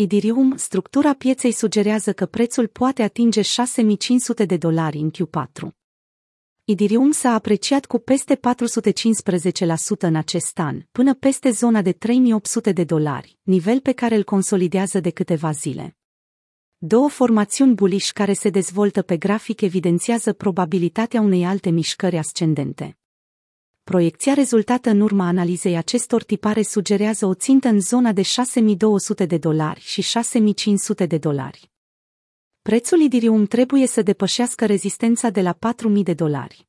Idirium, structura pieței sugerează că prețul poate atinge 6500 de dolari în Q4. Idirium s-a apreciat cu peste 415% în acest an, până peste zona de 3800 de dolari, nivel pe care îl consolidează de câteva zile. Două formațiuni bullish care se dezvoltă pe grafic evidențiază probabilitatea unei alte mișcări ascendente. Proiecția rezultată în urma analizei acestor tipare sugerează o țintă în zona de 6200 de dolari și 6500 de dolari. Prețul Idirium trebuie să depășească rezistența de la 4000 de dolari.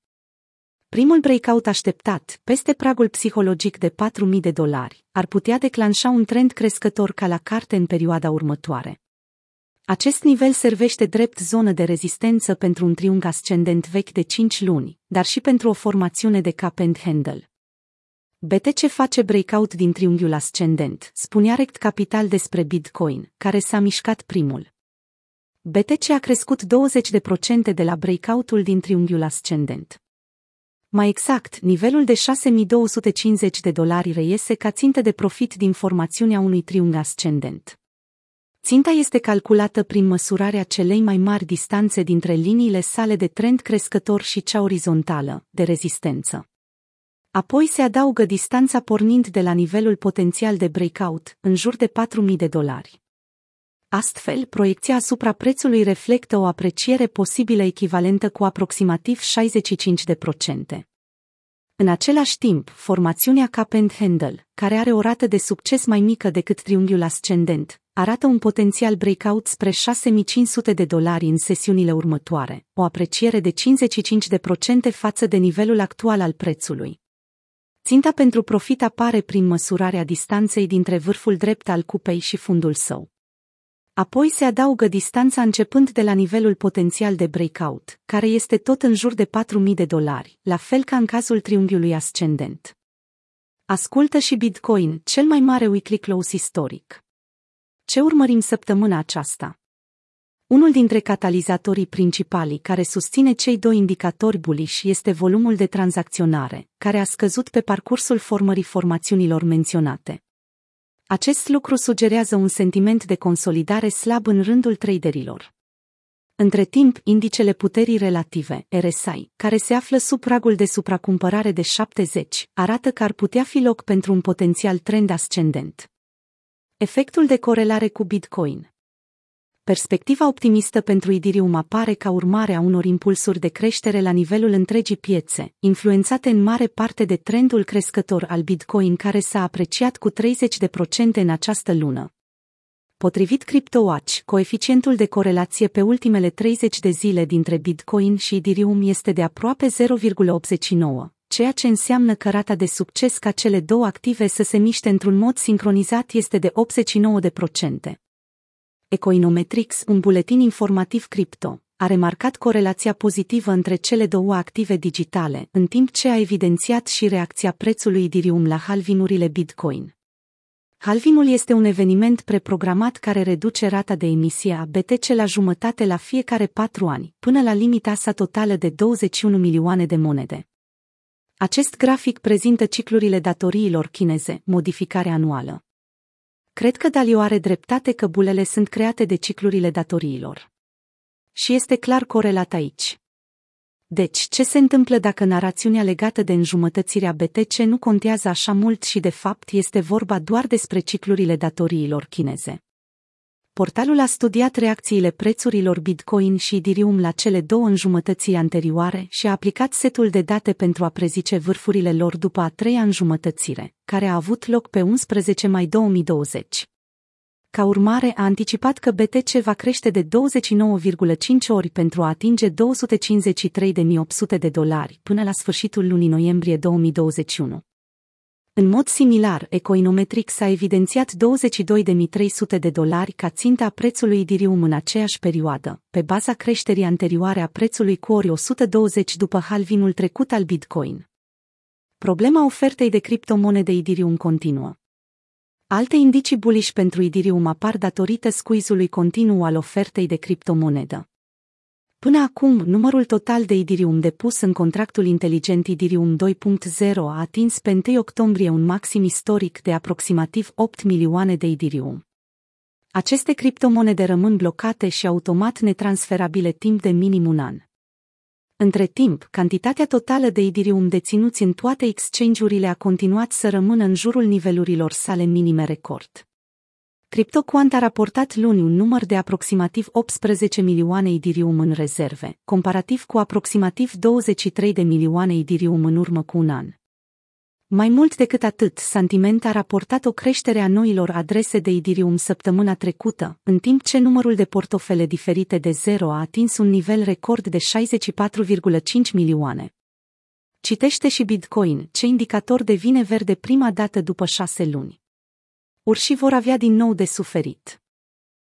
Primul breakout așteptat, peste pragul psihologic de 4000 de dolari, ar putea declanșa un trend crescător ca la carte în perioada următoare. Acest nivel servește drept zonă de rezistență pentru un triunghi ascendent vechi de 5 luni, dar și pentru o formațiune de cap and handle. BTC face breakout din triunghiul ascendent, spunea Rect Capital despre Bitcoin, care s-a mișcat primul. BTC a crescut 20% de la breakoutul din triunghiul ascendent. Mai exact, nivelul de 6250 de dolari reiese ca țintă de profit din formațiunea unui triunghi ascendent. Ținta este calculată prin măsurarea celei mai mari distanțe dintre liniile sale de trend crescător și cea orizontală, de rezistență. Apoi se adaugă distanța pornind de la nivelul potențial de breakout, în jur de 4.000 de dolari. Astfel, proiecția asupra prețului reflectă o apreciere posibilă echivalentă cu aproximativ 65%. În același timp, formațiunea Cap and Handle, care are o rată de succes mai mică decât triunghiul ascendent, arată un potențial breakout spre 6500 de dolari în sesiunile următoare, o apreciere de 55% față de nivelul actual al prețului. Ținta pentru profit apare prin măsurarea distanței dintre vârful drept al cupei și fundul său. Apoi se adaugă distanța începând de la nivelul potențial de breakout, care este tot în jur de 4.000 de dolari, la fel ca în cazul triunghiului ascendent. Ascultă și Bitcoin, cel mai mare weekly close istoric. Ce urmărim săptămâna aceasta? Unul dintre catalizatorii principali care susține cei doi indicatori bullish este volumul de tranzacționare, care a scăzut pe parcursul formării formațiunilor menționate. Acest lucru sugerează un sentiment de consolidare slab în rândul traderilor. Între timp, indicele puterii relative, RSI, care se află sub pragul de supracumpărare de 70, arată că ar putea fi loc pentru un potențial trend ascendent. Efectul de corelare cu Bitcoin Perspectiva optimistă pentru Idirium apare ca urmare a unor impulsuri de creștere la nivelul întregii piețe, influențate în mare parte de trendul crescător al Bitcoin care s-a apreciat cu 30% în această lună. Potrivit CryptoWatch, coeficientul de corelație pe ultimele 30 de zile dintre Bitcoin și Ethereum este de aproape 0,89, ceea ce înseamnă că rata de succes ca cele două active să se miște într-un mod sincronizat este de 89%. Ecoinometrix, un buletin informativ cripto, a remarcat corelația pozitivă între cele două active digitale, în timp ce a evidențiat și reacția prețului Ethereum la halvinurile Bitcoin. Halvinul este un eveniment preprogramat care reduce rata de emisie a BTC la jumătate la fiecare patru ani, până la limita sa totală de 21 milioane de monede. Acest grafic prezintă ciclurile datoriilor chineze, modificare anuală. Cred că Dalio are dreptate că bulele sunt create de ciclurile datoriilor. Și este clar corelat aici. Deci, ce se întâmplă dacă narațiunea legată de înjumătățirea BTC nu contează așa mult și de fapt este vorba doar despre ciclurile datoriilor chineze? Portalul a studiat reacțiile prețurilor Bitcoin și Ethereum la cele două înjumătății anterioare și a aplicat setul de date pentru a prezice vârfurile lor după a treia înjumătățire, care a avut loc pe 11 mai 2020. Ca urmare, a anticipat că BTC va crește de 29,5 ori pentru a atinge 253.800 de dolari până la sfârșitul lunii noiembrie 2021. În mod similar, Ecoinometrix a evidențiat 22.300 de dolari ca ținta prețului Ethereum în aceeași perioadă, pe baza creșterii anterioare a prețului cu ori 120 după halvinul trecut al Bitcoin. Problema ofertei de criptomonede Ethereum continuă. Alte indicii bullish pentru Ethereum apar datorită squeeze-ului continuu al ofertei de criptomonedă. Până acum, numărul total de Idirium depus în contractul inteligent Idirium 2.0 a atins pe 1 octombrie un maxim istoric de aproximativ 8 milioane de Idirium. Aceste criptomonede rămân blocate și automat netransferabile timp de minim un an. Între timp, cantitatea totală de Ethereum deținuți în toate exchange-urile a continuat să rămână în jurul nivelurilor sale minime record. CryptoQuant a raportat luni un număr de aproximativ 18 milioane Ethereum în rezerve, comparativ cu aproximativ 23 de milioane Ethereum în urmă cu un an. Mai mult decât atât, Sentiment a raportat o creștere a noilor adrese de Ethereum săptămâna trecută, în timp ce numărul de portofele diferite de zero a atins un nivel record de 64,5 milioane. Citește și Bitcoin, ce indicator devine verde prima dată după șase luni. Urșii vor avea din nou de suferit.